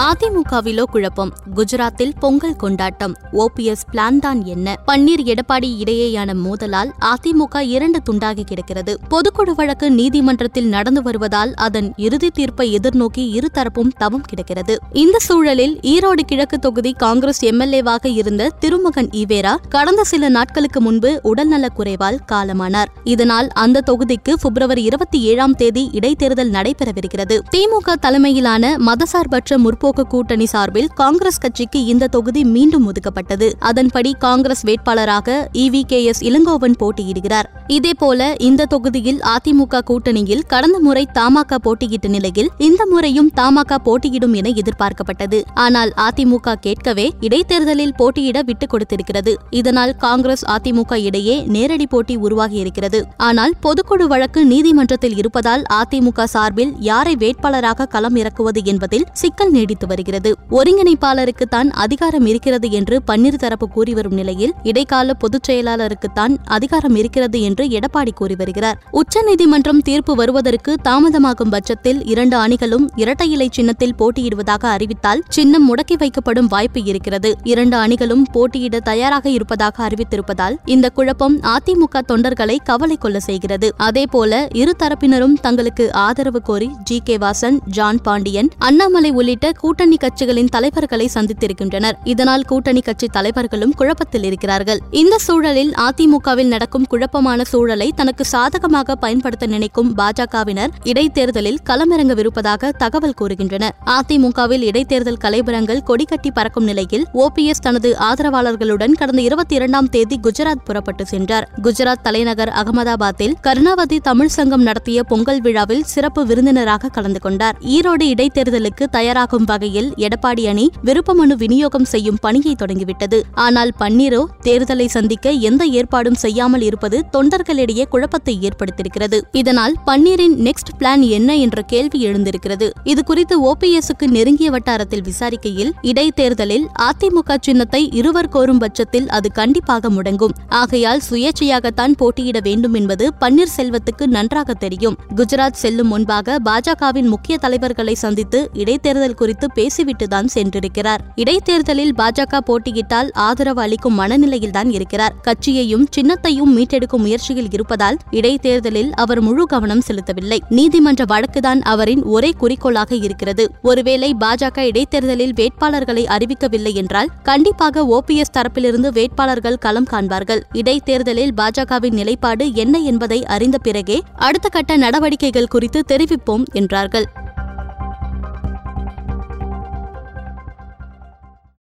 அதிமுகவிலோ குழப்பம். குஜராத்தில் பொங்கல் கொண்டாட்டம். ஓபிஎஸ் பிளான் தான் என்ன? பன்னீர் எடப்பாடி இடையேயான மோதலால் அதிமுக இரண்டு துண்டாகி கிடக்கிறது. பொதுக்குழு வழக்கு நீதிமன்றத்தில் நடந்து வருவதால் அதன் இறுதி தீர்ப்பை எதிர்நோக்கி இருதரப்பும் தவம் கிடக்கிறது. இந்த சூழலில் ஈரோடு கிழக்கு தொகுதி காங்கிரஸ் எம்எல்ஏவாக இருந்த திருமகன் ஈவேரா கடந்த சில நாட்களுக்கு முன்பு உடல்நலக் குறைவால் காலமானார். இதனால் அந்த தொகுதிக்கு பிப்ரவரி இருபத்தி ஏழாம் தேதி இடைத்தேர்தல் நடைபெறவிருக்கிறது. திமுக தலைமையிலான மதசார்பற்ற முற்போக்கு கூட்டணி சார்பில் காங்கிரஸ் கட்சிக்கு இந்த தொகுதி மீண்டும் ஒதுக்கப்பட்டது. அதன்படி காங்கிரஸ் வேட்பாளராக இவி கே எஸ் இளங்கோவன் போட்டியிடுகிறார். இதேபோல இந்த தொகுதியில் அதிமுக கூட்டணியில் கடந்த முறை தமாக போட்டியிட்ட நிலையில் இந்த முறையும் தமாக போட்டியிடும் என எதிர்பார்க்கப்பட்டது. ஆனால் அதிமுக கேட்கவே இடைத்தேர்தலில் போட்டியிட விட்டுக் கொடுத்திருக்கிறது. இதனால் காங்கிரஸ் அதிமுக இடையே நேரடி போட்டி உருவாகியிருக்கிறது ஆனால் பொதுக்குழு வழக்கு நீதிமன்றத்தில் இருப்பதால் அதிமுக சார்பில் யாரை வேட்பாளராக களம் இறக்குவது என்பதில் சிக்கல் நீடித்து வருகிறது. ஒருங்கிணைப்பாளருக்கு தான் அதிகாரம் இருக்கிறது என்று பன்னீர் தரப்பு கூறி வரும் நிலையில் இடைக்கால பொதுச் செயலாளருக்குத்தான் அதிகாரம் இருக்கிறது என்று என்று எடப்பாடி கூறி வருகிறார். உச்சநீதிமன்றம் தீர்ப்பு வருவதற்கு தாமதமாகும் பட்சத்தில் இரண்டு அணிகளும் இரட்டை இலை சின்னத்தில் போட்டியிடுவதாக அறிவித்தால் சின்னம் முடக்கி வைக்கப்படும் வாய்ப்பு இருக்கிறது. இரண்டு அணிகளும் போட்டியிட தயாராக இருப்பதாக அறிவித்திருப்பதால் இந்த குழப்பம் அதிமுக தொண்டர்களை கவலை கொள்ள செய்கிறது. அதேபோல இரு தரப்பினரும் தங்களுக்கு ஆதரவு கோரி G. K. Vasan John Pandian Annamalai உள்ளிட்ட கூட்டணி கட்சிகளின் தலைவர்களை சந்தித்திருக்கின்றனர். இதனால் கூட்டணி கட்சி தலைவர்களும் குழப்பத்தில் இருக்கிறார்கள். இந்த சூழலில் அதிமுகவில் நடக்கும் குழப்பமான சூழலை தனக்கு சாதகமாக பயன்படுத்த நினைக்கும் பாஜகவினர் இடைத்தேர்தலில் களமிறங்கவிருப்பதாக தகவல் கூறுகின்றன. அதிமுகவில் இடைத்தேர்தல் கலைபுரங்கள் கொடிகட்டி பறக்கும் நிலையில் ஓபிஎஸ் தனது ஆதரவாளர்களுடன் கடந்த இருபத்தி இரண்டாம் தேதி குஜராத் புறப்பட்டு சென்றார். குஜராத் தலைநகர் அகமதாபாத்தில் கருணாவதி தமிழ் சங்கம் நடத்திய பொங்கல் விழாவில் சிறப்பு விருந்தினராக கலந்து கொண்டார். ஈரோடு இடைத்தேர்தலுக்கு தயாராகும் வகையில் எடப்பாடி அணி விருப்பமனு விநியோகம் செய்யும் பணியை தொடங்கிவிட்டது. ஆனால் பன்னீரோ தேர்தலை சந்திக்க எந்த ஏற்பாடும் செய்யாமல் இருப்பது தொண்டர்களிடையே குழப்பத்தை ஏற்படுத்தியிருக்கிறது. இதனால் பன்னீரின் நெக்ஸ்ட் பிளான் என்ன என்ற கேள்வி எழுந்திருக்கிறது. இதுகுறித்து ஓபிஎஸ்க்கு நெருங்கிய வட்டாரத்தில் விசாரிக்கையில் இடைத்தேர்தலில் அதிமுக சின்னத்தை இருவர் கோரும் பட்சத்தில் அது கண்டிப்பாக முடங்கும். ஆகையால் சுயேட்சையாகத்தான் போட்டியிட வேண்டும் என்பது பன்னீர்செல்வத்துக்கு நன்றாக தெரியும். குஜராத் செல்லும் முன்பாக பாஜகவின் முக்கிய தலைவர்களை சந்தித்து இடைத்தேர்தல் குறித்து பேசிவிட்டுதான் சென்றிருக்கிறார். இடைத்தேர்தலில் பாஜக போட்டியிட்டால் ஆதரவு அளிக்கும் மனநிலையில்தான் இருக்கிறார். கட்சியையும் சின்னத்தையும் மீட்டெடுக்கும் முயற்சியில் இருப்பதால் இடைத்தேர்தலில் அவர் முழு கவனம் செலுத்தவில்லை. நீதிமன்ற வழக்குதான் அவரின் ஒரே குறிக்கோளாக இருக்கிறது. ஒருவேளை பாஜக இடைத்தேர்தலில் வேட்பாளர்களை அறிவிக்கவில்லை என்றால் கண்டிப்பாக ஓபிஎஸ் தரப்பிலிருந்து வேட்பாளர்கள் களம் காண்பார்கள். இடைத்தேர்தலில் பாஜகவின் நிலைப்பாடு என்ன என்பதை அறிந்த பிறகே அடுத்த கட்ட நடவடிக்கைகள் குறித்து தெரிவிப்போம் என்றார்கள்.